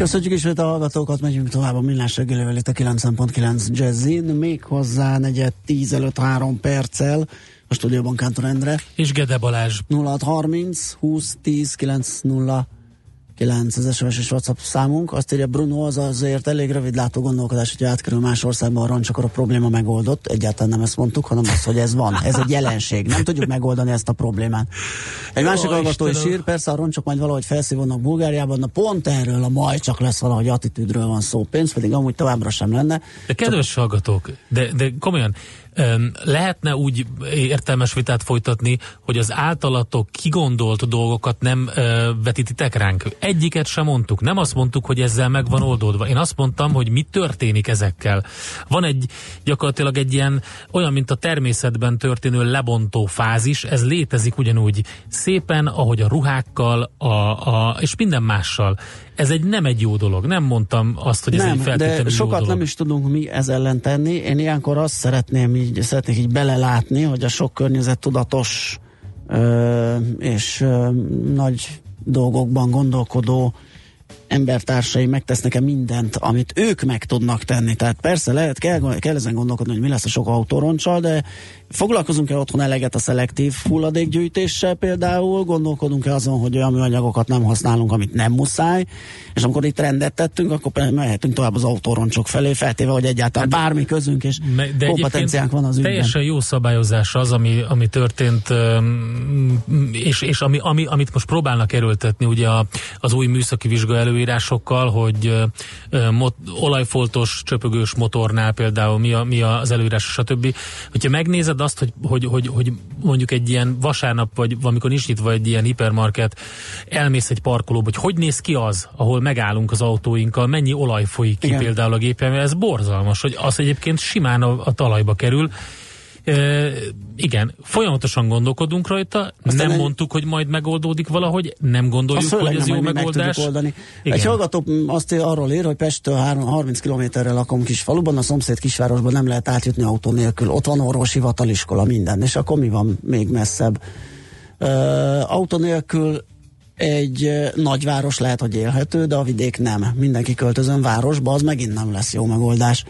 Köszönjük is a hallgatókat, megyünk tovább a millás reggelővel itt a 90.9 Jazzin, még hozzá negyed 10 előtt 3 perccel a stúdióban Kántor Endre. És Gede Balázs. 0630 20 10 9 9 az SMS és WhatsApp számunk. Azt írja Bruno, az azért elég rövid látó gondolkodás, hogy átkerül más országba a akkor a probléma megoldott. Egyáltalán nem ezt mondtuk, hanem azt, hogy ez van. Ez egy jelenség. Nem tudjuk megoldani ezt a problémát. Egy másik hallgató is ír, persze a roncsok majd valahogy felszívódnak Bulgáriában, na pont erről a majd csak lesz valahogy attitűdről van szó. Pénz pedig amúgy továbbra sem lenne. De kedves csak... hallgatók, de, de komolyan, Lehetne úgy értelmes vitát folytatni, hogy az általatok kigondolt dolgokat nem vetítitek ránk. Egyiket sem mondtuk. Nem azt mondtuk, hogy ezzel meg van oldódva. Én azt mondtam, hogy mi történik ezekkel. Van egy gyakorlatilag egy ilyen olyan, mint a természetben történő lebontó fázis, ez létezik ugyanúgy szépen, ahogy a ruhákkal, a, a, és minden mással ez egy nem egy jó dolog. Nem mondtam azt, hogy ez nem, egy feltétlenül de sokat jó dolog. nem is tudunk mi ez ellen tenni. Én ilyenkor azt szeretném így, szeretnék így belelátni, hogy a sok környezet tudatos ö, és ö, nagy dolgokban gondolkodó embertársai megtesznek-e mindent, amit ők meg tudnak tenni. Tehát persze lehet, kell, kell ezen gondolkodni, hogy mi lesz a sok autóroncsal, de Foglalkozunk-e otthon eleget a szelektív hulladékgyűjtéssel például? Gondolkodunk-e azon, hogy olyan műanyagokat nem használunk, amit nem muszáj? És amikor itt rendet tettünk, akkor mehetünk tovább az autóroncsok felé, feltéve, hogy egyáltalán hát, bármi közünk és de kompetenciánk van az ügyben. Teljesen jó szabályozás az, ami, ami történt, és, és ami, ami, amit most próbálnak erőltetni ugye az új műszaki vizsga előírásokkal, hogy mot, olajfoltos, csöpögős motornál például mi, a, mi az előírás, stb. Hogyha megnézed azt, hogy, hogy, hogy, hogy mondjuk egy ilyen vasárnap, vagy valamikor nincs nyitva egy ilyen hipermarket, elmész egy parkolóba, hogy hogy néz ki az, ahol megállunk az autóinkkal, mennyi olaj folyik ki Igen. például a gépen, ez borzalmas, hogy az egyébként simán a, a talajba kerül, Igen, folyamatosan gondolkodunk rajta, Aztán nem egy... mondtuk, hogy majd megoldódik valahogy, nem gondoljuk, hogy ez jó megoldás. Oldani. Egy hallgató azt arról ír, hogy Pesttől 30 kilométerrel lakom kis faluban, a szomszéd kisvárosban nem lehet átjutni autó nélkül. Ott van orvosi hivataliskola, minden. És akkor mi van még messzebb? Uh, autó nélkül egy nagyváros lehet, hogy élhető, de a vidék nem. Mindenki költözön városba, az megint nem lesz jó megoldás.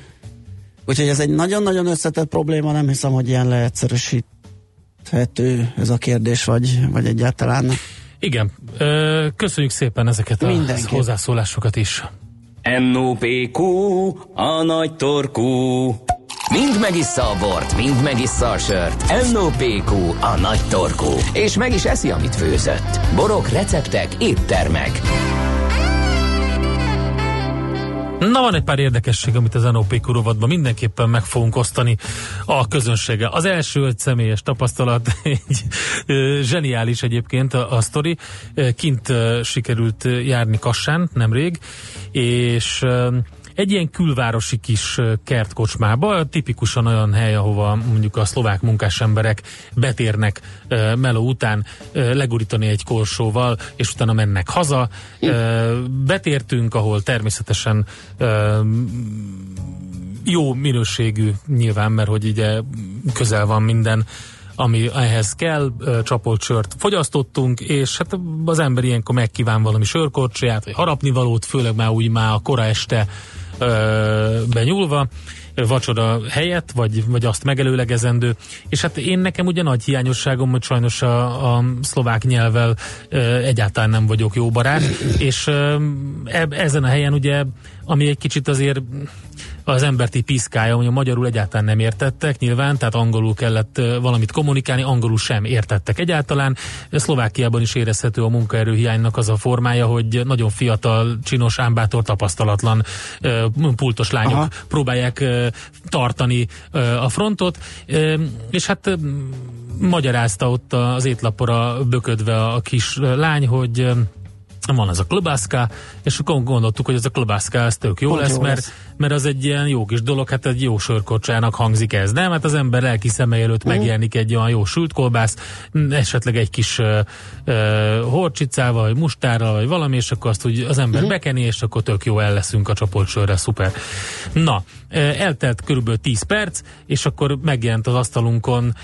Úgyhogy ez egy nagyon-nagyon összetett probléma, nem hiszem, hogy ilyen leegyszerűsíthető ez a kérdés, vagy, vagy egyáltalán. Igen, köszönjük szépen ezeket a Mindenki. hozzászólásokat is. NOPQ, a nagy torkú. Mind megissza a bort, mind megissza a sört. NOPQ, a nagy torkú. És meg is eszi, amit főzött. Borok, receptek, éttermek. Na van egy pár érdekesség, amit az NOP kurovatban mindenképpen meg fogunk osztani a közönséggel. Az első egy személyes tapasztalat, egy zseniális egyébként a, a sztori. Kint sikerült járni Kassán nemrég, és egy ilyen külvárosi kis kertkocsmába, tipikusan olyan hely, ahova mondjuk a szlovák munkás emberek betérnek meló után legurítani egy korsóval, és utána mennek haza. Uh, betértünk, ahol természetesen jó minőségű nyilván, mert hogy ugye közel van minden ami ehhez kell, csapolt sört fogyasztottunk, és hát az ember ilyenkor megkíván valami sörkorcsóját, vagy harapnivalót, főleg már úgy már a kora este benyúlva, vacsora helyett, vagy, vagy azt megelőlegezendő. És hát én nekem ugye nagy hiányosságom, hogy sajnos a, a szlovák nyelvvel egyáltalán nem vagyok jó barát, és e, ezen a helyen ugye, ami egy kicsit azért az embert így piszkálja, hogy a magyarul egyáltalán nem értettek nyilván, tehát angolul kellett valamit kommunikálni, angolul sem értettek egyáltalán. Szlovákiában is érezhető a munkaerőhiánynak az a formája, hogy nagyon fiatal, csinos, ámbátor, tapasztalatlan pultos lányok Aha. próbálják tartani a frontot, és hát magyarázta ott az étlapora böködve a kis lány, hogy van ez a klobászka, és akkor gondoltuk, hogy ez a klobászka ez tök jó Pont lesz, jó mert, lesz. Mert az egy ilyen jó kis dolog, hát egy jó sörkocsának hangzik ez, nem? Hát az ember lelki szeme előtt uh-huh. megjelenik egy olyan jó sült kolbász, esetleg egy kis uh, uh, horcsicával, vagy mustárral, vagy valami, és akkor azt úgy az ember uh-huh. bekeni, és akkor tök jó el leszünk a csoportsörre, szuper. Na, eltelt körülbelül 10 perc, és akkor megjelent az asztalunkon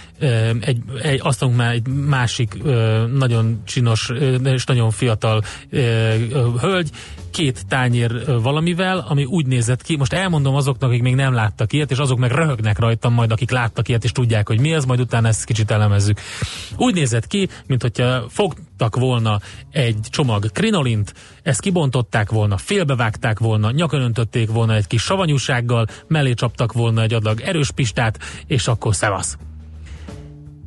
egy, egy asztalunknál egy másik nagyon csinos és nagyon fiatal hölgy, két tányér valamivel, ami úgy nézett ki, most elmondom azoknak, akik még nem láttak ilyet, és azok meg röhögnek rajtam majd, akik láttak ilyet, és tudják, hogy mi ez, majd utána ezt kicsit elemezzük. Úgy nézett ki, mint hogyha fogtak volna egy csomag krinolint, ezt kibontották volna, félbevágták volna, nyakon öntötték volna egy kis savanyúsággal, mellé csaptak volna egy adag erős pistát, és akkor szevasz.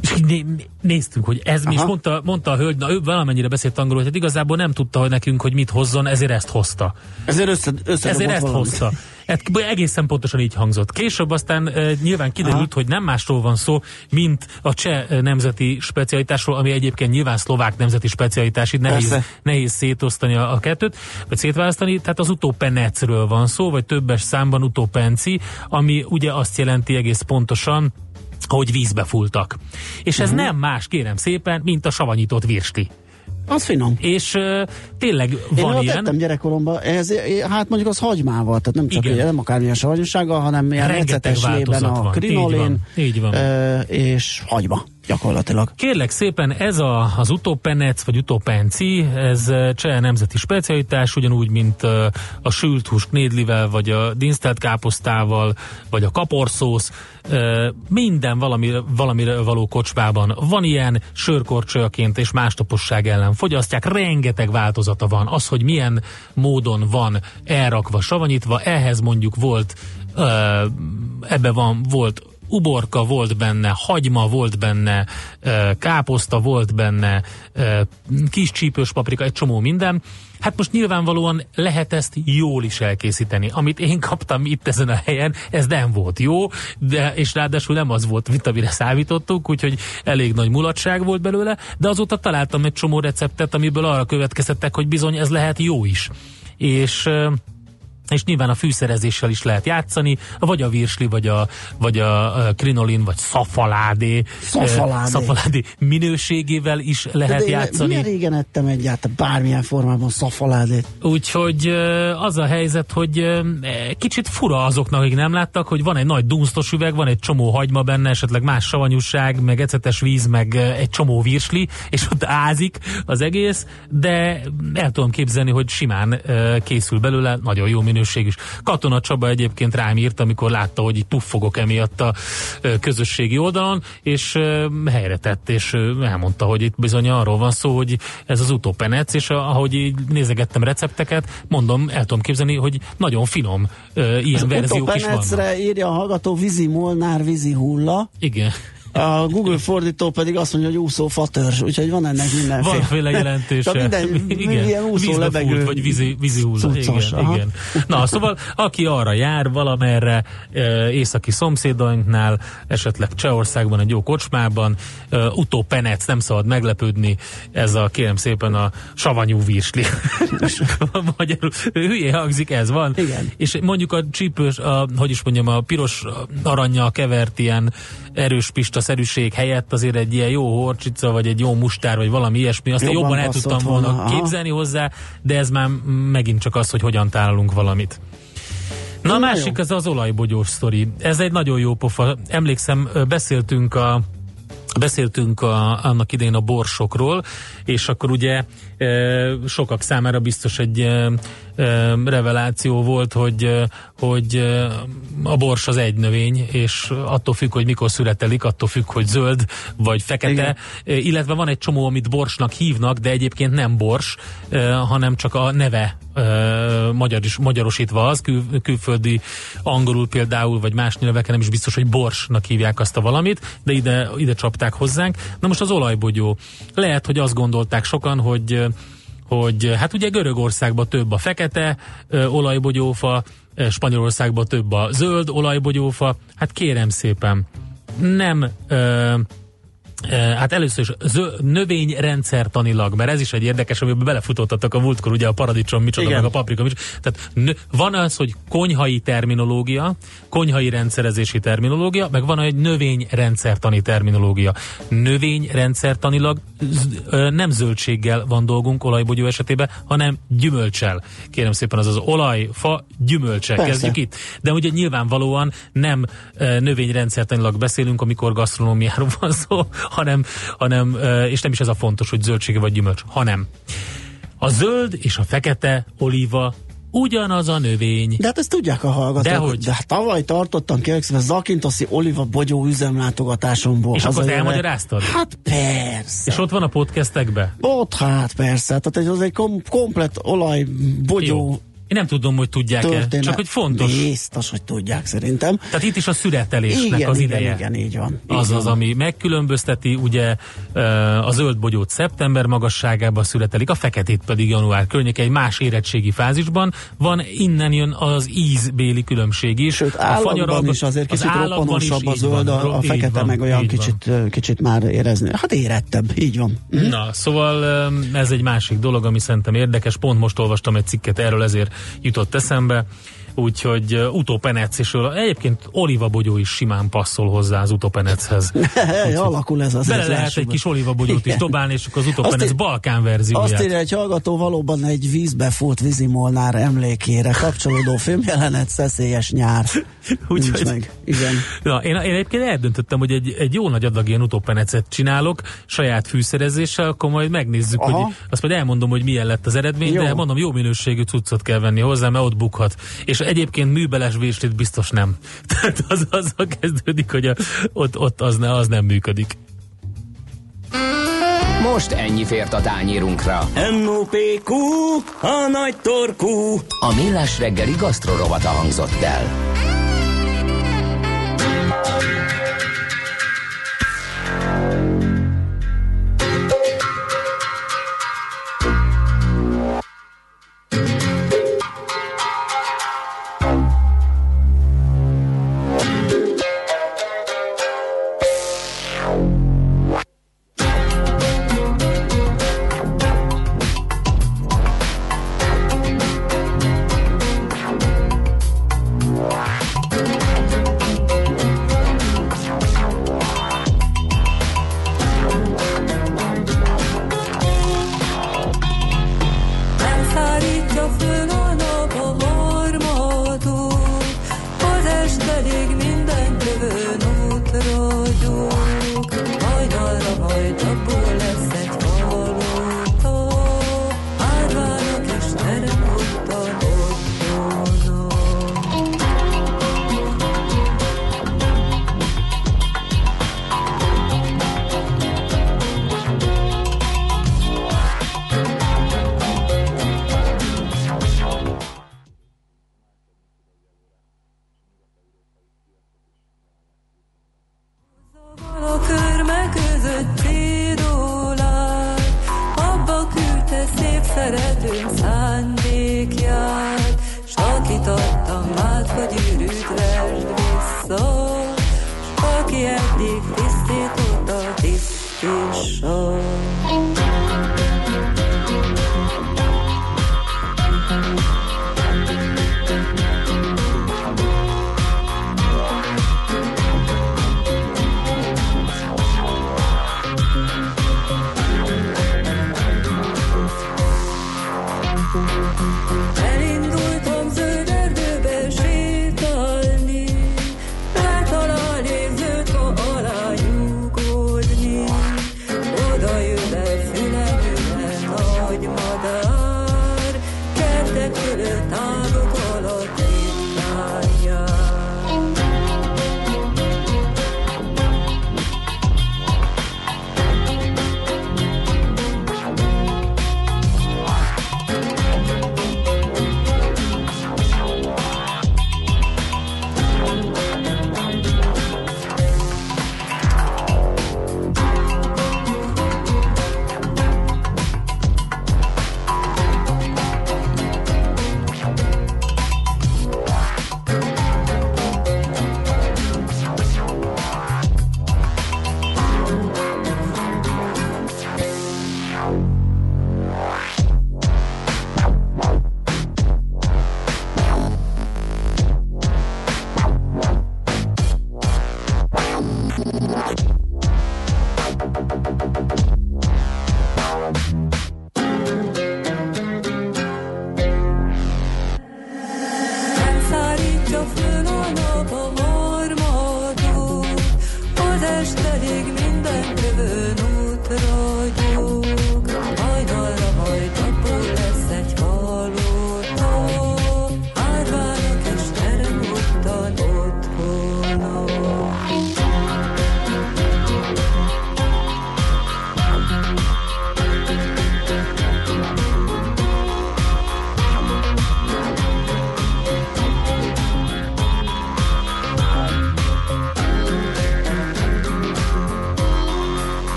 És né- néztünk, hogy ez mi is mondta, mondta a hölgy, na ő valamennyire beszélt angolul, hogy hát igazából nem tudta hogy nekünk, hogy mit hozzon, ezért ezt hozta. Ezért, össze, ezért ezt valami. hozta. Hát egészen pontosan így hangzott. Később aztán e, nyilván kiderült, Aha. hogy nem másról van szó, mint a cseh nemzeti specialitásról, ami egyébként nyilván szlovák nemzeti specialitás, itt nehéz, nehéz szétosztani a, a kettőt, vagy szétválasztani, tehát az utópenecről van szó, vagy többes számban utópenci, ami ugye azt jelenti egész pontosan, hogy vízbe fultak. És ez uh-huh. nem más, kérem szépen, mint a savanyított virsli. Az finom. És uh, tényleg van Én ilyen. Én gyerekkoromban, ez, hát mondjuk az hagymával, tehát nem csak Igen. ilyen, nem akármilyen savanyúsággal, hanem ilyen recetes lében a krinolin így van. Így van. Uh, és hagyma gyakorlatilag. Kérlek szépen, ez a, az utópenec, vagy utópenci, ez cseh nemzeti specialitás, ugyanúgy, mint a sült hús knédlivel, vagy a dinsztelt káposztával, vagy a kaporszósz, minden valami, valamire való kocsmában van ilyen, sörkorcsolyaként és mástoposság ellen fogyasztják, rengeteg változata van. Az, hogy milyen módon van elrakva, savanyítva, ehhez mondjuk volt ebbe van, volt uborka volt benne, hagyma volt benne, káposzta volt benne, kis csípős paprika, egy csomó minden. Hát most nyilvánvalóan lehet ezt jól is elkészíteni. Amit én kaptam itt ezen a helyen, ez nem volt jó, de, és ráadásul nem az volt, mint amire számítottuk, úgyhogy elég nagy mulatság volt belőle, de azóta találtam egy csomó receptet, amiből arra következtettek, hogy bizony ez lehet jó is. És és nyilván a fűszerezéssel is lehet játszani, vagy a virsli, vagy a, vagy a krinolin, vagy szafaládé, szafaládé. szafaládé minőségével is lehet de játszani. Milyen régen ettem egyáltalán bármilyen formában szafaládét? Úgyhogy az a helyzet, hogy kicsit fura azoknak, akik nem láttak, hogy van egy nagy dunsztos üveg, van egy csomó hagyma benne, esetleg más savanyúság, meg ecetes víz, meg egy csomó virsli, és ott ázik az egész, de el tudom képzelni, hogy simán készül belőle, nagyon jó minőség minőség is. Katona Csaba egyébként rám írt, amikor látta, hogy itt puffogok emiatt a közösségi oldalon, és helyre tett, és elmondta, hogy itt bizony arról van szó, hogy ez az utópenec, és ahogy így nézegettem recepteket, mondom, el tudom képzelni, hogy nagyon finom ilyen az verziók is vannak. írja a hallgató vízi molnár, vízi hulla. Igen. A Google fordító pedig azt mondja, hogy úszó fatörzs, úgyhogy van ennek mindenféle. Vanféle jelentése. minden, igen, ilyen úszó lebegő. Fúlt, vagy vízi, vízi hulla. Igen, igen. Na, szóval aki arra jár valamerre, északi szomszédainknál, esetleg Csehországban, egy jó kocsmában, utópenec, nem szabad meglepődni, ez a, kérem szépen, a savanyú virsli. Magyarul hülye hangzik, ez van. Igen. És mondjuk a csípős, a, hogy is mondjam, a piros aranya kevert ilyen erős pista szerűség helyett azért egy ilyen jó horcsica, vagy egy jó mustár, vagy valami ilyesmi, azt jobban, jobban el tudtam volna aha. képzelni hozzá, de ez már megint csak az, hogy hogyan találunk valamit. Na a másik az az olajbogyós sztori. Ez egy nagyon jó pofa. Emlékszem, beszéltünk a Beszéltünk a, annak idején a borsokról, és akkor ugye e, sokak számára biztos egy e, reveláció volt, hogy, hogy a bors az egy növény, és attól függ, hogy mikor születelik, attól függ, hogy zöld vagy fekete, Igen. illetve van egy csomó, amit borsnak hívnak, de egyébként nem bors, hanem csak a neve magyar is, magyarosítva az, kül, külföldi angolul például, vagy más nyelveken nem is biztos, hogy borsnak hívják azt a valamit, de ide, ide csapták hozzánk. Na most az olajbogyó. Lehet, hogy azt gondolták sokan, hogy hogy hát ugye Görögországban több a fekete ö, olajbogyófa, Spanyolországban több a zöld olajbogyófa. Hát kérem szépen, nem ö, Hát először is zö- növényrendszertanilag, mert ez is egy érdekes, amiben belefutottatok a múltkor, ugye a paradicsom, micsoda, Igen. meg a paprika, micsoda. Tehát nö- van az, hogy konyhai terminológia, konyhai rendszerezési terminológia, meg van egy növényrendszertani terminológia. Növényrendszertanilag z- nem zöldséggel van dolgunk olajbogyó esetében, hanem gyümölcsel. Kérem szépen, az az olaj, fa, gyümölcse. Persze. Kezdjük itt. De ugye nyilvánvalóan nem növényrendszertanilag beszélünk, amikor gasztronómiáról van szó, hanem, hanem, és nem is ez a fontos, hogy zöldsége vagy gyümölcs, hanem a zöld és a fekete olíva ugyanaz a növény. De hát ezt tudják a hallgatók. De hogy? De hát tavaly tartottam kérlek Zakintoszi Oliva bogyó üzemlátogatásomból. És akkor elmagyaráztad? Hát persze. És ott van a podcastekbe? Ott hát persze. Tehát az egy kom- komplet olaj bogyó. Én nem tudom, hogy tudják-e, csak hogy fontos. Biztos, hogy tudják szerintem. Tehát itt is a szüretelésnek igen, az igen, ideje. Igen, így van. Így az van. az, ami megkülönbözteti, ugye a zöld bogyót szeptember magasságában születelik, a feketét pedig január környéke egy más érettségi fázisban. Van, innen jön az ízbéli különbség is. Sőt, a fanyarabban is azért kicsit az roppanosabb a zöld, van, a, a fekete van, meg olyan kicsit, van. kicsit már érezni. Hát érettebb, így van. Na, szóval ez egy másik dolog, ami szerintem érdekes. Pont most olvastam egy cikket erről, ezért jutott eszembe úgyhogy uh, utópenecésről. Egyébként olivabogyó is simán passzol hozzá az utópenechez. Alakul ez az. Bele lehet egy kis olivabogyót is dobálni, és akkor az utópenec Balkán verzióját. Azt írja egy hallgató valóban egy vízbe fut vízimolnár emlékére kapcsolódó filmjelenet szeszélyes nyár. Úgyhogy, meg. Igen. Na, én, én egyébként eldöntöttem, hogy egy, egy jó nagy adag ilyen utópenecet csinálok, saját fűszerezéssel, akkor majd megnézzük, Aha. hogy azt majd elmondom, hogy milyen lett az eredmény, jó. de mondom, jó minőségű cuccot kell venni hozzá, mert ott bukhat. És egyébként műbeles véslit biztos nem. Tehát az azzal kezdődik, hogy a, ott, ott az, ne, az nem működik. Most ennyi fért a tányérunkra. M.O.P.Q. A nagy torkú. A millás reggeli gasztrorovata hangzott el.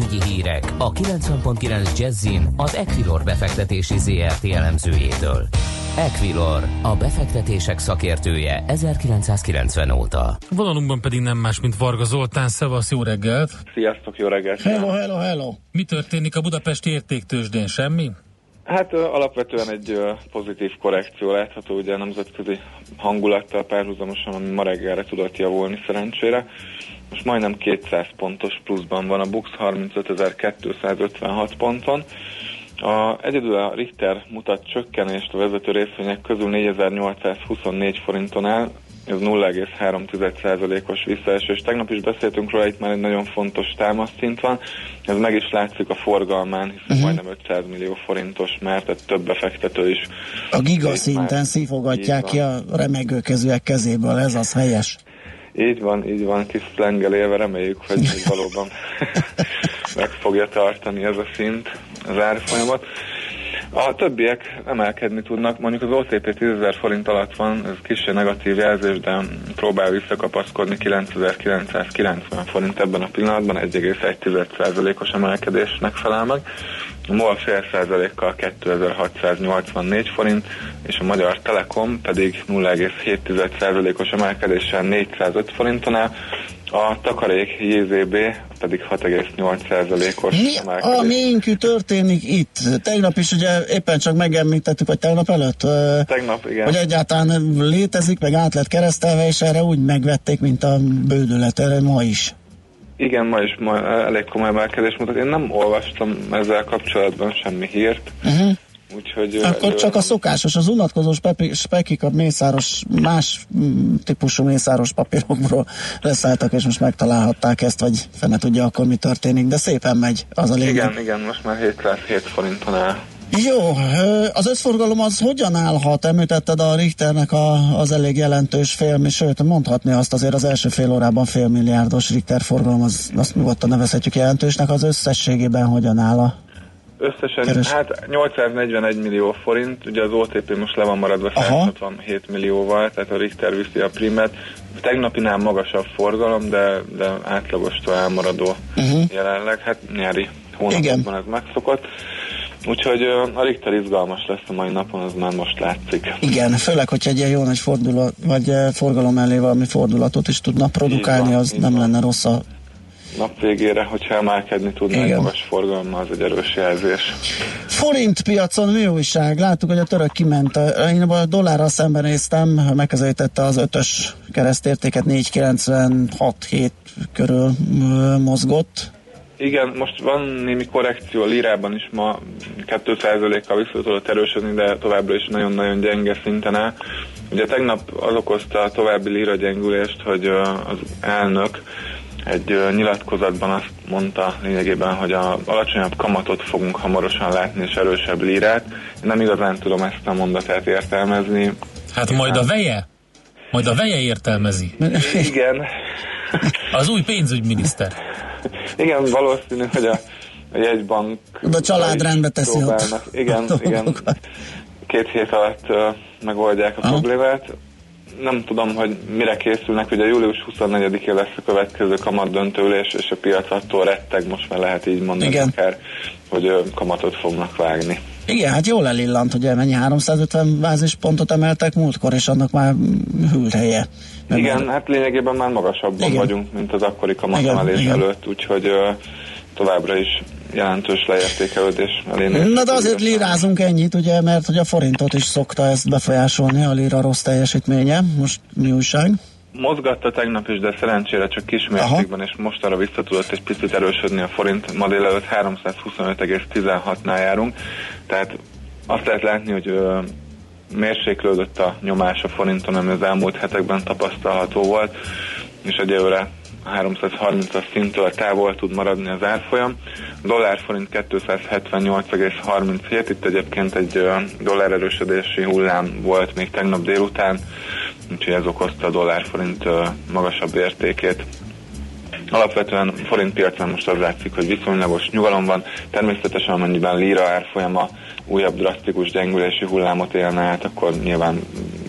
Pénzügyi hírek a 90.9 Jazzin az Equilor befektetési ZRT elemzőjétől. Equilor, a befektetések szakértője 1990 óta. Vonalunkban pedig nem más, mint Varga Zoltán. Szevasz, jó reggelt! Sziasztok, jó reggelt! Hello, hello, hello! Mi történik a Budapesti értéktősdén? Semmi? Hát alapvetően egy pozitív korrekció látható, ugye a nemzetközi hangulattal párhuzamosan, ami ma reggelre tudott javulni szerencsére. Most majdnem 200 pontos pluszban van a Bux 35.256 ponton. A, egyedül a Richter mutat csökkenést a vezető részvények közül 4824 forinton áll, ez 0,3%-os visszaesés. Tegnap is beszéltünk róla, itt már egy nagyon fontos támaszszint van, ez meg is látszik a forgalmán, hiszen uh-huh. majdnem 500 millió forintos már, tehát több befektető is. A gigaszinten szívogatják ki a remegőkezőek kezéből, ez az helyes. Így van, így van, kis szlengel élve reméljük, hogy valóban meg fogja tartani ez a szint az árfolyamat. A többiek emelkedni tudnak, mondjuk az OTP 10.000 forint alatt van, ez kicsi negatív jelzés, de próbál visszakapaszkodni 9.990 forint ebben a pillanatban, 1,1%-os emelkedésnek felel meg. A MOL fél százalékkal 2684 forint, és a Magyar Telekom pedig 0,7%-os emelkedéssel 405 forinton áll, a takarék JZB pedig 6,8%-os Mi a miénkű történik itt? Tegnap is ugye éppen csak megemlítettük, vagy tegnap előtt? Tegnap, igen. Hogy egyáltalán létezik, meg át lett keresztelve, és erre úgy megvették, mint a bődület, erre ma is. Igen, ma is ma elég komoly emelkedés mutat. Én nem olvastam ezzel kapcsolatban semmi hírt. Uh-huh. Úgyhogy, Akkor csak a szokásos, az unatkozó spekik a mészáros, más mm, típusú mészáros papírokról leszálltak, és most megtalálhatták ezt, vagy fene tudja akkor mi történik, de szépen megy az a lényeg. Igen, igen, most már 707 forinton áll. Jó, az összforgalom az hogyan állhat? Említetted a Richternek a, az elég jelentős fél, sőt mondhatni azt azért az első fél órában fél milliárdos Richter forgalom, az, azt nyugodtan nevezhetjük jelentősnek, az összességében hogyan áll a Összesen, Keres. hát 841 millió forint, ugye az OTP most le van maradva 167 millióval, tehát a Richter viszi a primet. Tegnapinál magasabb forgalom, de, de átlagostól elmaradó uh-huh. jelenleg, hát nyári hónapokban ez megszokott. Úgyhogy a Richter izgalmas lesz a mai napon, az már most látszik. Igen, főleg, hogyha egy ilyen jó nagy fordulat, vagy forgalom elé valami fordulatot is tudna produkálni, van, az nem van. lenne rossz a nap végére, hogyha emelkedni tudna egy magas forgalommal, az egy erős jelzés. Forint piacon mi újság? Láttuk, hogy a török kiment. Én a dollárral szemben néztem, megközelítette az ötös keresztértéket 496-7 körül mozgott. Igen, most van némi korrekció a lírában is ma 2%-kal vissza tudott erősödni, de továbbra is nagyon-nagyon gyenge szinten áll. Ugye tegnap az okozta a további líra gyengülést, hogy az elnök egy nyilatkozatban azt mondta lényegében, hogy a alacsonyabb kamatot fogunk hamarosan látni, és erősebb lírát. Én nem igazán tudom ezt a mondatát értelmezni. Hát majd a veje? Majd a veje értelmezi. Igen. Az új pénzügyminiszter. Igen, valószínű, hogy a, a jegybank... De a család rendbe teszi Igen, igen. Két hét alatt uh, megoldják a Aha. problémát nem tudom, hogy mire készülnek, ugye július 24-én lesz a következő kamat döntőlés, és a piac attól retteg, most már lehet így mondani Igen. akár, hogy kamatot fognak vágni. Igen, hát jól elillant, hogy mennyi 350 bázispontot emeltek múltkor, és annak már hűlt helye. Igen, már... hát lényegében már magasabban Igen. vagyunk, mint az akkori kamatemelés előtt, úgyhogy uh, továbbra is jelentős leértékelődés elé. Na de azért lírázunk ennyit, ugye, mert hogy a forintot is szokta ezt befolyásolni, a lira rossz teljesítménye. Most mi újság? Mozgatta tegnap is, de szerencsére csak kismértékben, és most arra vissza tudott egy picit erősödni a forint. Ma délelőtt 325,16-nál járunk, tehát azt lehet látni, hogy mérséklődött a nyomás a forinton, ami az elmúlt hetekben tapasztalható volt, és egyelőre 330-as szinttől távol tud maradni az árfolyam. Dollár-forint 278,37, itt egyébként egy dollár erősödési hullám volt még tegnap délután, úgyhogy ez okozta a dollár-forint magasabb értékét. Alapvetően forint piacon most az látszik, hogy viszonylagos nyugalom van, természetesen amennyiben lira árfolyama újabb drasztikus gyengülési hullámot élne át, akkor nyilván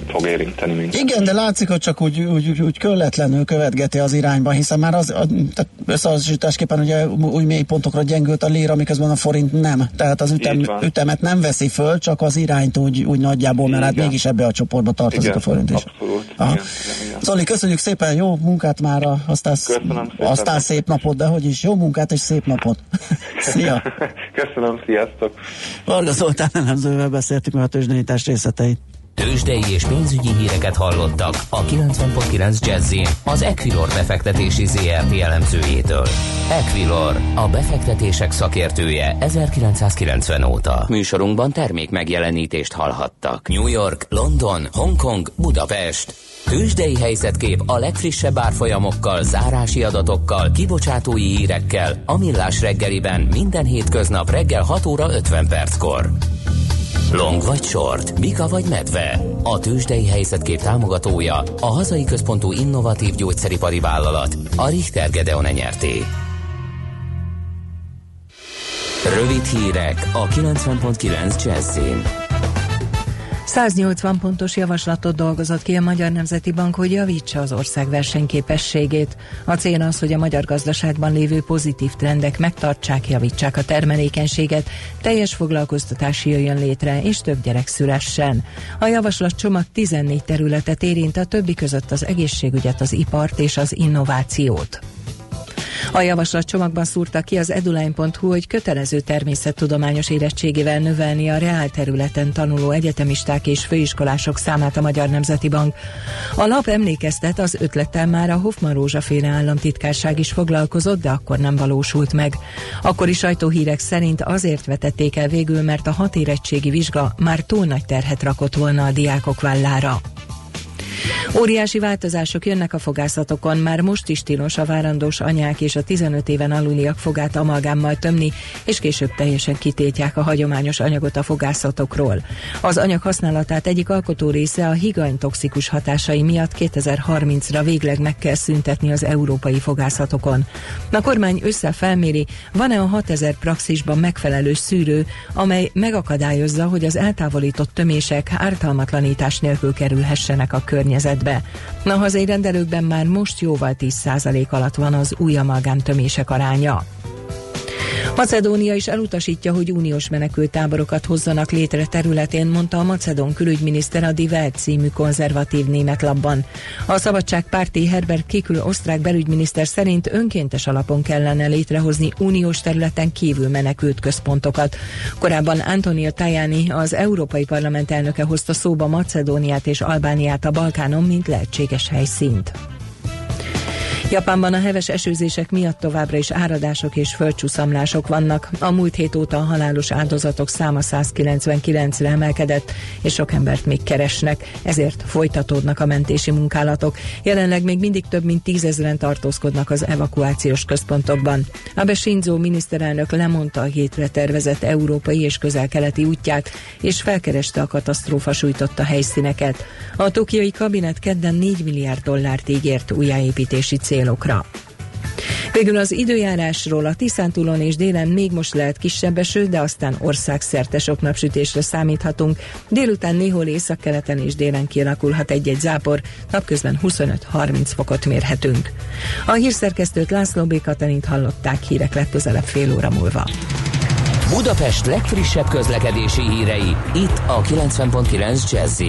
fog érinteni minket. Igen, de látszik, hogy csak úgy, úgy, úgy, kölletlenül követgeti az irányba, hiszen már az, a, tehát összehasonlításképpen ugye új mély pontokra gyengült a lira, miközben a forint nem. Tehát az ütem, ütemet nem veszi föl, csak az irányt úgy, úgy nagyjából, mert hát mégis ebbe a csoportba tartozik igen, a forint is. Abszolút. Igen, igen, igen. Zoli, köszönjük szépen, jó munkát már, aztán, aztán szép napot, de hogy is, jó munkát és szép napot. Szia! Köszönöm, sziasztok! Varga Zoltán elemzővel beszéltük meg a tőzsdenyítás részleteit. Tőzsdei és pénzügyi híreket hallottak a 90.9 jazz az Equilor befektetési ZRT elemzőjétől. Equilor, a befektetések szakértője 1990 óta. Műsorunkban termék megjelenítést hallhattak. New York, London, Hongkong, Budapest. Tőzsdei helyzetkép a legfrissebb árfolyamokkal, zárási adatokkal, kibocsátói hírekkel, a millás reggeliben minden hétköznap reggel 6 óra 50 perckor. Long vagy short, Mika vagy medve. A tőzsdei helyzetkép támogatója, a hazai központú innovatív gyógyszeripari vállalat, a Richter Gedeon nyerté. Rövid hírek a 90.9 Jazzin. 180 pontos javaslatot dolgozott ki a Magyar Nemzeti Bank, hogy javítsa az ország versenyképességét. A cél az, hogy a magyar gazdaságban lévő pozitív trendek megtartsák, javítsák a termelékenységet, teljes foglalkoztatás jöjjön létre, és több gyerek szülessen. A javaslat csomag 14 területet érint, a többi között az egészségügyet, az ipart és az innovációt. A javaslat csomagban szúrta ki az eduline.hu, hogy kötelező természettudományos érettségével növelni a reál területen tanuló egyetemisták és főiskolások számát a Magyar Nemzeti Bank. A lap emlékeztet, az ötlettel már a Hoffman Rózsa féle államtitkárság is foglalkozott, de akkor nem valósult meg. Akkori sajtóhírek szerint azért vetették el végül, mert a hat érettségi vizsga már túl nagy terhet rakott volna a diákok vállára. Óriási változások jönnek a fogászatokon, már most is tilos a várandós anyák és a 15 éven aluliak fogát amalgámmal tömni, és később teljesen kitétják a hagyományos anyagot a fogászatokról. Az anyag használatát egyik alkotó része a higany toxikus hatásai miatt 2030-ra végleg meg kell szüntetni az európai fogászatokon. A kormány összefelméri, van-e a 6000 praxisban megfelelő szűrő, amely megakadályozza, hogy az eltávolított tömések ártalmatlanítás nélkül kerülhessenek a környezetbe be. A hazai rendelőkben már most jóval 10% alatt van az új amalgám tömések aránya. Macedónia is elutasítja, hogy uniós menekültáborokat hozzanak létre területén, mondta a macedón külügyminiszter a Die című konzervatív német labban. A szabadságpárti Herbert Kikül osztrák belügyminiszter szerint önkéntes alapon kellene létrehozni uniós területen kívül menekült központokat. Korábban Antonio Tajani, az Európai Parlament elnöke hozta szóba Macedóniát és Albániát a Balkánon, mint lehetséges helyszínt. Japánban a heves esőzések miatt továbbra is áradások és földcsúszamlások vannak. A múlt hét óta a halálos áldozatok száma 199-re emelkedett, és sok embert még keresnek, ezért folytatódnak a mentési munkálatok. Jelenleg még mindig több mint tízezeren tartózkodnak az evakuációs központokban. Abe Shinzo miniszterelnök lemondta a hétre tervezett európai és közel-keleti útját, és felkereste a katasztrófa sújtotta helyszíneket. A tokiai kabinet kedden 4 milliárd dollárt ígért újjáépítési cél célokra. Végül az időjárásról a Tiszántúlon és délen még most lehet kisebb eső, de aztán országszerte sok napsütésre számíthatunk. Délután néhol északkeleten és délen kialakulhat egy-egy zápor, napközben 25-30 fokot mérhetünk. A hírszerkesztőt László B. Katalint hallották hírek legközelebb fél óra múlva. Budapest legfrissebb közlekedési hírei, itt a 90.9 jazz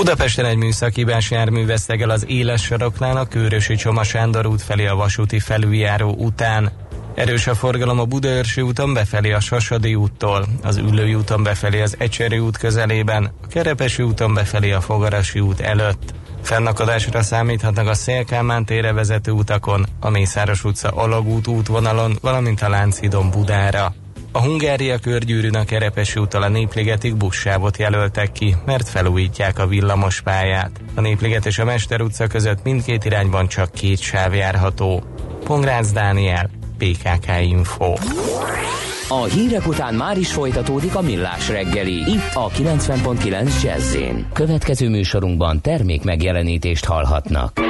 Budapesten egy műszakibás jármű vesztegel az éles saroknál a Kőrösi Csoma Sándor út felé a vasúti felüljáró után. Erős a forgalom a Budaörsi úton befelé a Sasadi úttól, az Üllői úton befelé az Ecseri út közelében, a Kerepesi úton befelé a Fogarasi út előtt. Fennakadásra számíthatnak a Szélkámán tére vezető utakon, a Mészáros utca Alagút útvonalon, valamint a Lánchidon Budára. A Hungária körgyűrűn a Kerepesi úttal a Népligetig buszsávot jelöltek ki, mert felújítják a villamos pályát. A Népliget és a Mester utca között mindkét irányban csak két sáv járható. Pongrácz Dániel, PKK Info. A hírek után már is folytatódik a millás reggeli, itt a 90.9 jazz Következő műsorunkban termék megjelenítést hallhatnak.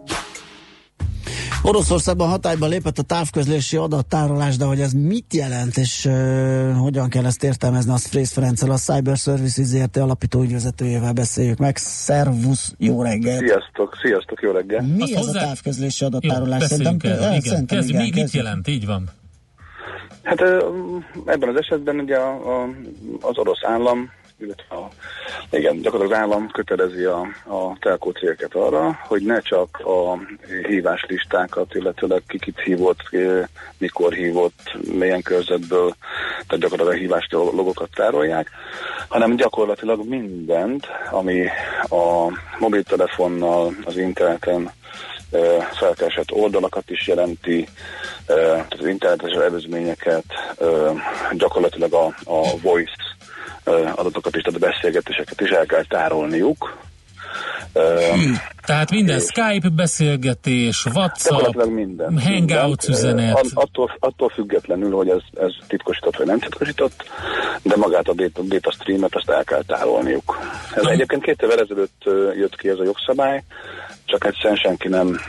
Oroszországban hatályba lépett a távközlési adattárolás, de hogy ez mit jelent, és uh, hogyan kell ezt értelmezni, azt Frész Ferenccel, a Cyber Services ZRT alapító ügyvezetőjével beszéljük meg. Szervusz, jó reggel! Sziasztok, sziasztok, jó reggel! Mi azt ez hozzá... a távközlési adattárolás? Jó, szerintem, el, igen. Szerintem Kezd, igen, mi, mit jelent? Így van. Hát ebben az esetben ugye a, a, az orosz állam illetve a, igen, gyakorlatilag az állam kötelezi a, a telkó cégeket arra, hogy ne csak a hívás listákat, illetőleg ki kit hívott, mikor hívott, milyen körzetből, tehát gyakorlatilag a hívás logokat tárolják, hanem gyakorlatilag mindent, ami a mobiltelefonnal, az interneten felkeresett oldalakat is jelenti, az internetes előzményeket, gyakorlatilag a, a voice adatokat is, tehát a beszélgetéseket is el kell tárolniuk. Hmm. Tehát minden és Skype beszélgetés, WhatsApp, minden, Hangouts minden. üzenet. Attól, attól függetlenül, hogy ez, ez titkosított vagy nem titkosított, de magát a data, data streamet azt el kell tárolniuk. Ez hmm. egyébként két évvel ezelőtt jött ki ez a jogszabály, csak egyszerűen senki nem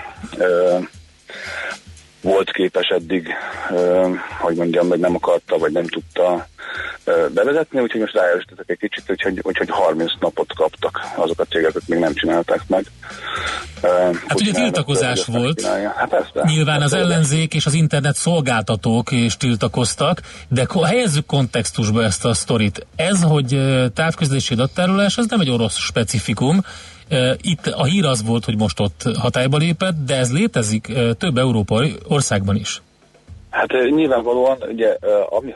volt képes eddig, hogy mondjam, vagy nem akarta, vagy nem tudta bevezetni, úgyhogy most rájöttetek egy kicsit, úgyhogy, úgyhogy 30 napot kaptak azok a cégek, akik még nem csinálták meg. Hát ugye tiltakozás volt. Hát persze. Nyilván az ellenzék és az internet szolgáltatók is tiltakoztak, de helyezzük kontextusba ezt a sztorit. Ez, hogy távközlési adattárolás, az nem egy orosz specifikum, itt a hír az volt, hogy most ott hatályba lépett, de ez létezik több európai országban is. Hát nyilvánvalóan, ugye, ami,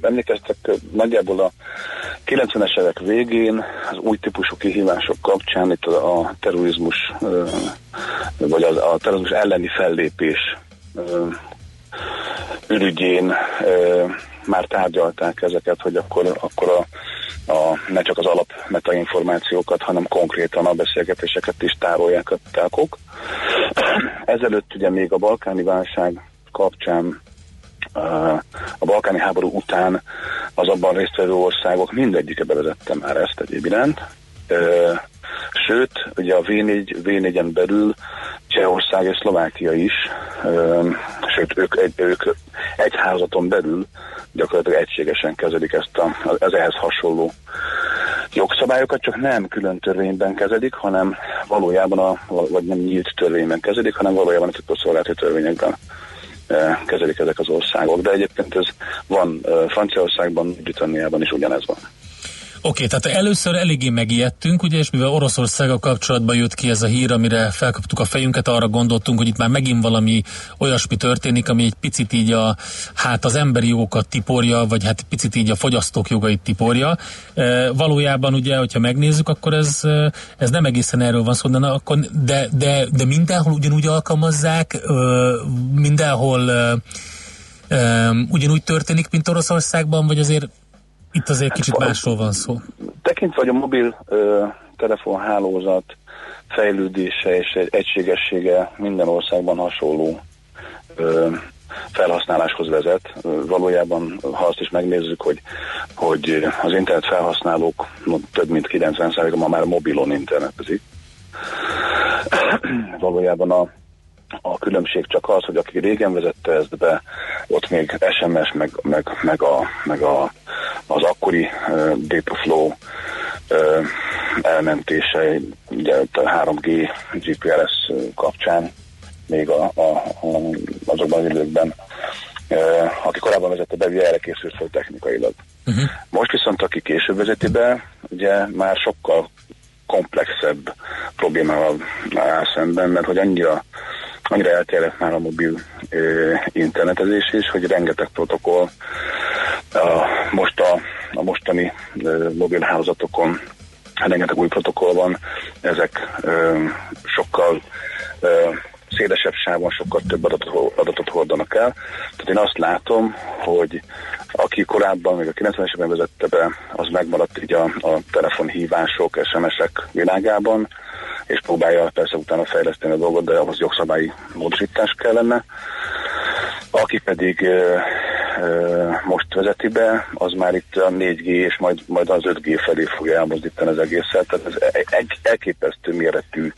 emlékeztek nagyjából a 90-es évek végén az új típusú kihívások kapcsán itt a, a terrorizmus, vagy az, a terrorizmus elleni fellépés ürügyén már tárgyalták ezeket, hogy akkor, akkor a, a, ne csak az alap metainformációkat, hanem konkrétan a beszélgetéseket is tárolják a telkok. Ezelőtt ugye még a balkáni válság kapcsán a balkáni háború után az abban résztvevő országok mindegyike bevezette már ezt egyéb iránt. Sőt, ugye a V4, V4-en belül Csehország és Szlovákia is, sőt, ők, egy, ők egy házaton belül gyakorlatilag egységesen kezelik ezt a, az ehhez hasonló jogszabályokat, csak nem külön törvényben kezelik, hanem valójában, a, vagy nem nyílt törvényben kezelik, hanem valójában a titkosszolgálati törvényekben kezelik ezek az országok. De egyébként ez van Franciaországban, Britanniában is ugyanez van. Oké, tehát először eléggé megijedtünk, ugye, és mivel Oroszországgal kapcsolatban jött ki ez a hír, amire felkaptuk a fejünket, arra gondoltunk, hogy itt már megint valami olyasmi történik, ami egy picit így a, hát az emberi jogokat tiporja, vagy hát picit így a fogyasztók jogait tiporja. E, valójában ugye, hogyha megnézzük, akkor ez, ez nem egészen erről van szó, de, de, de, de mindenhol ugyanúgy alkalmazzák, mindenhol ugyanúgy történik, mint Oroszországban, vagy azért itt azért kicsit hát, másról van szó. Tekintve, hogy a mobil ö, telefonhálózat fejlődése és egységessége minden országban hasonló ö, felhasználáshoz vezet. Valójában, ha azt is megnézzük, hogy, hogy az internet felhasználók több mint 90%-a ma már mobilon internetezik. Valójában a, a különbség csak az, hogy aki régen vezette ezt be, ott még SMS, meg, meg, meg, a, meg a az akkori uh, Dataflow uh, elmentése, ugye a 3G GPRS kapcsán még a, a, a, azokban az időkben, uh, aki korábban vezette be, erre készült fel technikailag. Uh-huh. Most viszont, aki később vezeti be, ugye már sokkal komplexebb problémával áll szemben, mert hogy annyira, annyira elterjedt már a mobil ö, internetezés is, hogy rengeteg protokoll a, most a, a mostani ö, mobilhálózatokon rengeteg új protokoll van, ezek ö, sokkal ö, szélesebb sávon sokkal több adatot, adatot hordanak el. Tehát én azt látom, hogy aki korábban, még a 90-es évben vezette be, az megmaradt így a, a telefonhívások, SMS-ek világában, és próbálja persze utána fejleszteni a dolgot, de ahhoz jogszabályi módosítás kellene. Aki pedig ö, ö, most vezeti be, az már itt a 4G és majd, majd az 5G felé fogja elmozdítani az egészet. Tehát ez egy elképesztő méretű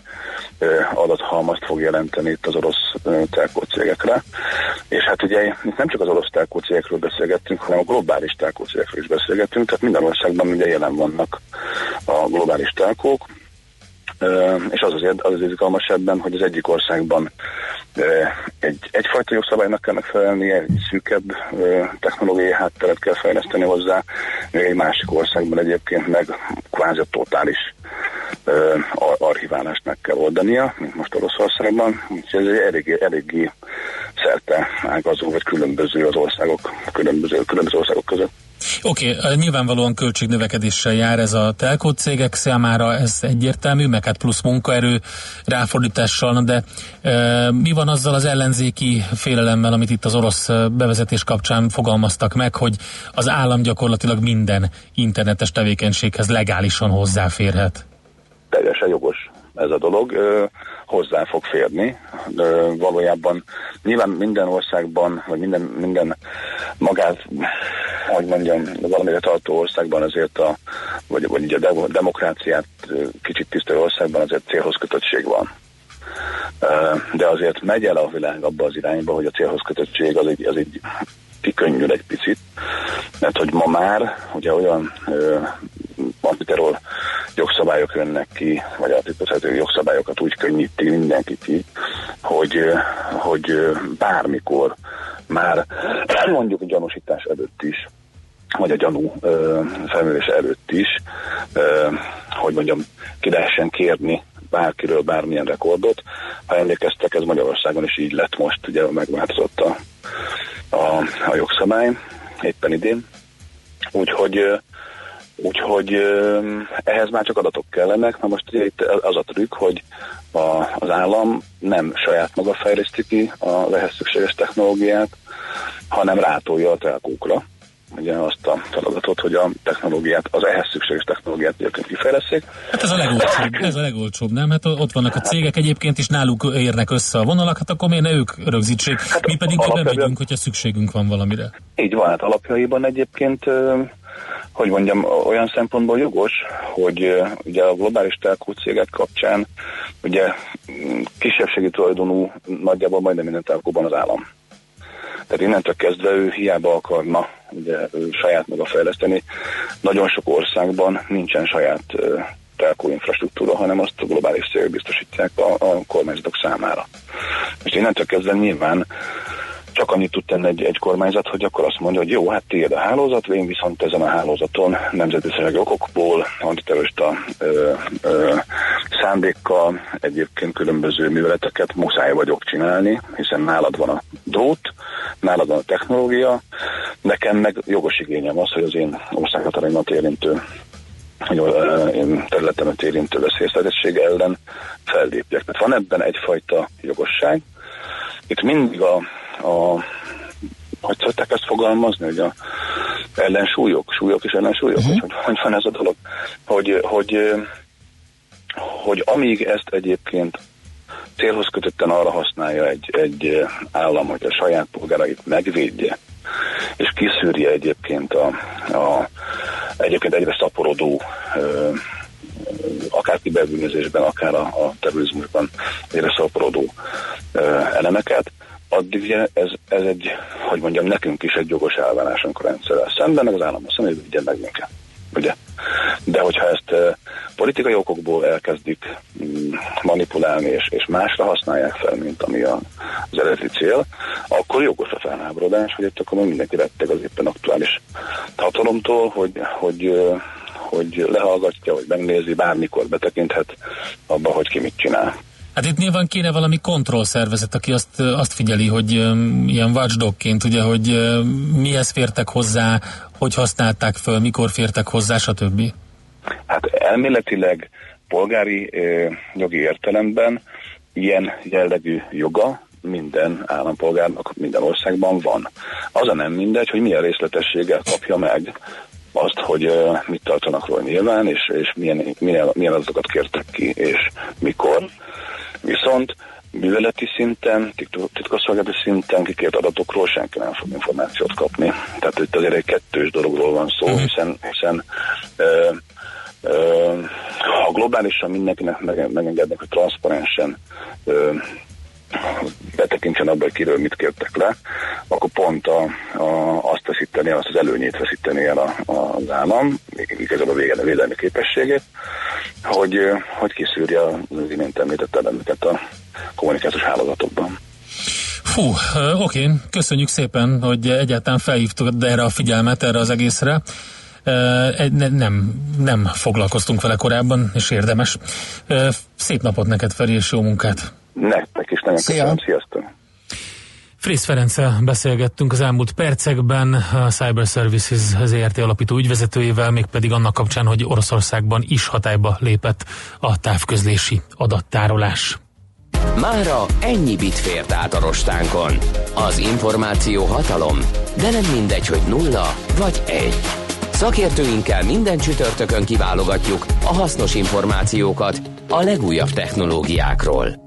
adathalmazt fog jelenteni itt az orosz telkó cégekre. És hát ugye itt nem csak az orosz telkó cégekről beszélgettünk, hanem a globális telkó cégekről is beszélgettünk, tehát minden országban ugye jelen vannak a globális telkók, és az azért az, az izgalmas ebben, hogy az egyik országban egy, egyfajta jogszabálynak kell megfelelnie, egy szűkebb technológiai hátteret kell fejleszteni hozzá, még egy másik országban egyébként meg kvázi totális archiválást meg kell oldania, mint most Oroszországban, úgyhogy ez egy eléggé, eléggé szerte ágazó, vagy különböző az országok, különböző, különböző országok között. Oké, okay, nyilvánvalóan költségnövekedéssel jár ez a telkó cégek számára, ez egyértelmű, meg hát plusz munkaerő ráfordítással, de e, mi van azzal az ellenzéki félelemmel, amit itt az orosz bevezetés kapcsán fogalmaztak meg, hogy az állam gyakorlatilag minden internetes tevékenységhez legálisan hozzáférhet? Teljesen jogos ez a dolog. hozzá fog férni. valójában nyilván minden országban, vagy minden, minden magát, hogy mondjam, valamire tartó országban azért a, vagy, vagy a demokráciát kicsit tisztelő országban azért célhoz kötöttség van. De azért megy el a világ abba az irányba, hogy a célhoz kötöttség az egy, az egy kikönnyül egy picit, mert hogy ma már ugye olyan antiterror jogszabályok jönnek ki, vagy a titkosítő jogszabályokat úgy könnyíti mindenki ki, hogy, hogy bármikor már mondjuk a gyanúsítás előtt is, vagy a gyanú felmérése előtt is, ö, hogy mondjam, ki lehessen kérni bárkiről bármilyen rekordot. Ha emlékeztek, ez Magyarországon is így lett most, ugye megváltozott a, a, a jogszabály éppen idén. Úgyhogy Úgyhogy ehhez már csak adatok kellenek. Na most itt az a trükk, hogy a, az állam nem saját maga fejleszti ki a ehhez szükséges technológiát, hanem rátolja a telkókra ugye azt a feladatot, hogy a technológiát, az ehhez szükséges technológiát egyébként kifejleszik. Hát ez a legolcsóbb, ez a legolcsóbb, nem? Hát ott vannak a cégek egyébként is náluk érnek össze a vonalak, hát akkor miért ne ők rögzítsék? Hát Mi pedig bemegyünk, hogyha szükségünk van valamire. Így van, hát alapjaiban egyébként hogy mondjam, olyan szempontból jogos, hogy ugye a globális telkó cégek kapcsán ugye kisebbségi tulajdonú nagyjából majdnem minden telkóban az állam. Tehát innentől kezdve ő hiába akarna ugye, saját maga fejleszteni. Nagyon sok országban nincsen saját telkó infrastruktúra, hanem azt a globális cégek biztosítják a, a kormányzatok számára. És innentől kezdve nyilván csak annyit tud tenni egy, egy kormányzat, hogy akkor azt mondja, hogy jó, hát tiéd a hálózat, én viszont ezen a hálózaton nemzetbiztonsági okokból, antiterrorista ö, ö, szándékkal egyébként különböző műveleteket muszáj vagyok csinálni, hiszen nálad van a drót, nálad van a technológia, nekem meg jogos igényem az, hogy az én országhatáraimat érintő hogy én területemet érintő veszélyeztetettség ellen fellépjek. Tehát van ebben egyfajta jogosság. Itt mindig a, a hogy szokták ezt fogalmazni, hogy a ellensúlyok, súlyok és ellensúlyok, uh-huh. hogy, hogy van ez a dolog, hogy, hogy, hogy amíg ezt egyébként célhoz kötötten arra használja egy, egy állam, hogy a saját polgárait megvédje, és kiszűrje egyébként a, a egyébként egyre szaporodó ö, akár kiberbűnözésben, akár a, a terrorizmusban egyre szaporodó ö, elemeket, addig ugye ez, ez egy, hogy mondjam, nekünk is egy jogos elvárásunk a rendszerrel szemben, meg az államban szemben, hogy vigyen meg minket. Ugye? De hogyha ezt politikai okokból elkezdik um, manipulálni, és, és másra használják fel, mint ami a, az eredeti cél, akkor jogos a felháborodás, hogy itt akkor mindenki retteg az éppen aktuális hatalomtól, hogy, hogy hogy lehallgatja, hogy megnézi, bármikor betekinthet abba, hogy ki mit csinál. Hát itt nyilván kéne valami kontrollszervezet, aki azt, azt figyeli, hogy ilyen watchdogként, ugye, hogy mihez fértek hozzá, hogy használták föl, mikor fértek hozzá, stb. Hát elméletileg polgári uh, jogi értelemben ilyen jellegű joga minden állampolgárnak minden országban van. Az a nem mindegy, hogy milyen részletességgel kapja meg azt, hogy mit tartanak róla nyilván, és, és milyen, milyen, milyen adatokat kértek ki, és mikor. Viszont műveleti szinten, titkosszolgálati szinten kikért adatokról senki nem fog információt kapni. Tehát itt azért egy kettős dologról van szó, uh-huh. hiszen, hiszen ö, ö, ha globálisan mindenkinek megengednek, hogy transzparensen ö, betekintsen abba, hogy kiről mit kértek le, akkor pont a, a, azt veszíteni, azt az előnyét veszíteni el a, a, az állam, igazából a végén a védelmi képességét, hogy, hogy kiszűrje az imént említett elemeket a kommunikációs hálózatokban. Fú, oké, köszönjük szépen, hogy egyáltalán felhívtuk erre a figyelmet, erre az egészre. Nem, nem foglalkoztunk vele korábban, és érdemes. Szép napot neked, Feri, és jó munkát! Nektek is nagyon Szia. köszönöm, sziasztok! Frész Ferenccel beszélgettünk az elmúlt percekben a Cyber Services ZRT alapító ügyvezetőjével, mégpedig annak kapcsán, hogy Oroszországban is hatályba lépett a távközlési adattárolás. Mára ennyi bit fért át a rostánkon. Az információ hatalom, de nem mindegy, hogy nulla vagy egy. Szakértőinkkel minden csütörtökön kiválogatjuk a hasznos információkat a legújabb technológiákról.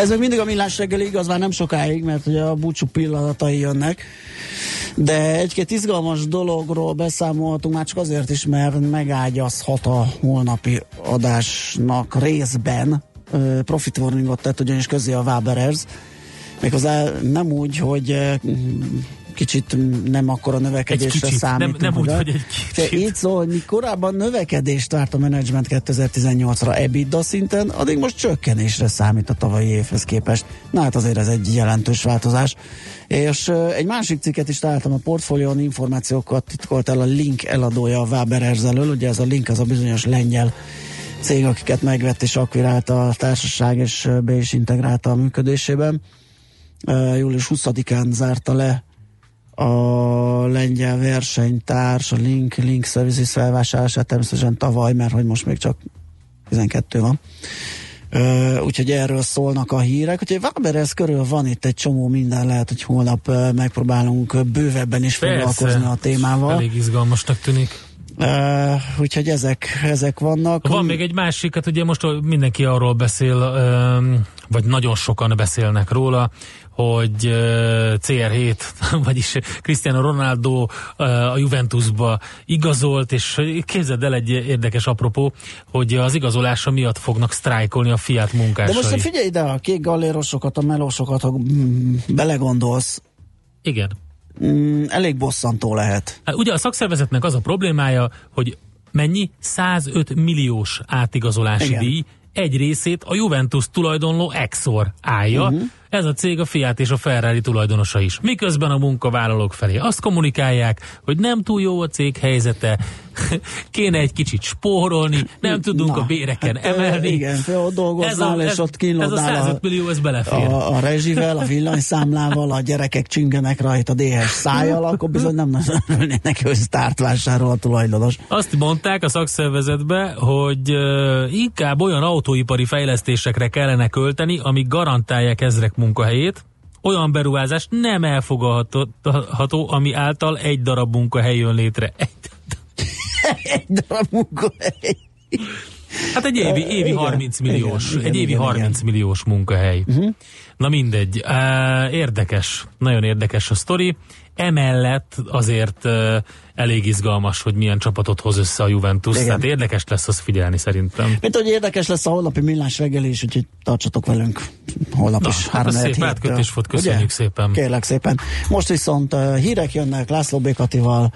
Ez még mindig a millás reggeli, igaz, már nem sokáig, mert ugye a búcsú pillanatai jönnek. De egy-két izgalmas dologról beszámolhatunk már csak azért is, mert megágyazhat a holnapi adásnak részben. Profit warningot tett ugyanis közé a Waberers. Méghozzá nem úgy, hogy kicsit nem akkora növekedésre kicsit, számít. Nem, nem úgy, hogy egy kicsit. Így szól, hogy mi korábban növekedést várt a menedzsment 2018-ra EBITDA szinten, addig most csökkenésre számít a tavalyi évhez képest. Na hát azért ez egy jelentős változás. És egy másik cikket is találtam a portfólión, információkat titkolt el a Link eladója a Waber Erzelől, ugye ez a Link az a bizonyos lengyel cég, akiket megvett és akvirálta a társaság, és be is integrálta a működésében. Július 20-án zárta le a lengyel versenytárs, a Link, Link Services felvásárlását természetesen tavaly, mert hogy most még csak 12 van. Uh, úgyhogy erről szólnak a hírek. Úgyhogy ez körül van itt egy csomó minden, lehet, hogy holnap uh, megpróbálunk bővebben is Persze, foglalkozni a témával. Elég izgalmasnak tűnik. Uh, úgyhogy ezek, ezek vannak. Van még egy másik, hát ugye most mindenki arról beszél, vagy nagyon sokan beszélnek róla, hogy CR7, vagyis Cristiano Ronaldo a Juventusba igazolt, és képzeld el egy érdekes apropó, hogy az igazolása miatt fognak sztrájkolni a Fiat munkásai. De most figyelj ide, a kék gallérosokat, a melósokat, ha mm, belegondolsz. Igen. Mm, elég bosszantó lehet. Hát ugye a szakszervezetnek az a problémája, hogy mennyi? 105 milliós átigazolási Igen. díj, egy részét a Juventus tulajdonló Exor állja, uh-huh. Ez a cég a Fiat és a Ferrari tulajdonosa is. Miközben a munkavállalók felé azt kommunikálják, hogy nem túl jó a cég helyzete, kéne egy kicsit spórolni, nem tudunk Na, a béreken hát, emelni. Igen, ott dolgoznál, ez a, és ott kínlódnál. Ez a 105 millió, ez belefér. A, a rezsivel, a villanyszámlával, a gyerekek csingenek rajta DHS szájjal, akkor bizony nem örülnének, hogy sztárt vásárol a tulajdonos. Azt mondták a szakszervezetbe, hogy uh, inkább olyan autóipari fejlesztésekre kellene költeni, amik garantálják ezrek munkahelyét, olyan beruházás nem elfogadható, ami által egy darab munkahely jön létre. Egy, egy darab munkahely. Hát egy évi, évi igen, 30 milliós, igen, egy évi igen, 30 igen. milliós munkahely. Uh-huh. Na mindegy, érdekes, nagyon érdekes a sztori. Emellett azért elég izgalmas, hogy milyen csapatot hoz össze a Juventus. Igen. Tehát érdekes lesz az figyelni szerintem. Mint hogy érdekes lesz a holnapi millás reggeli is, úgyhogy tartsatok velünk holnap Na, is. Hát három szép átkötés volt, köszönjük Ugye? szépen. Kérlek szépen. Most viszont uh, hírek jönnek László Békatival,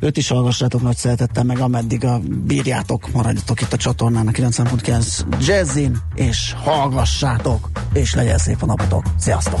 őt is hallgassátok nagy szeretettel, meg ameddig a bírjátok, maradjatok itt a csatornán a 90.9 Jazzin, és hallgassátok, és legyen szép a napotok. Sziasztok!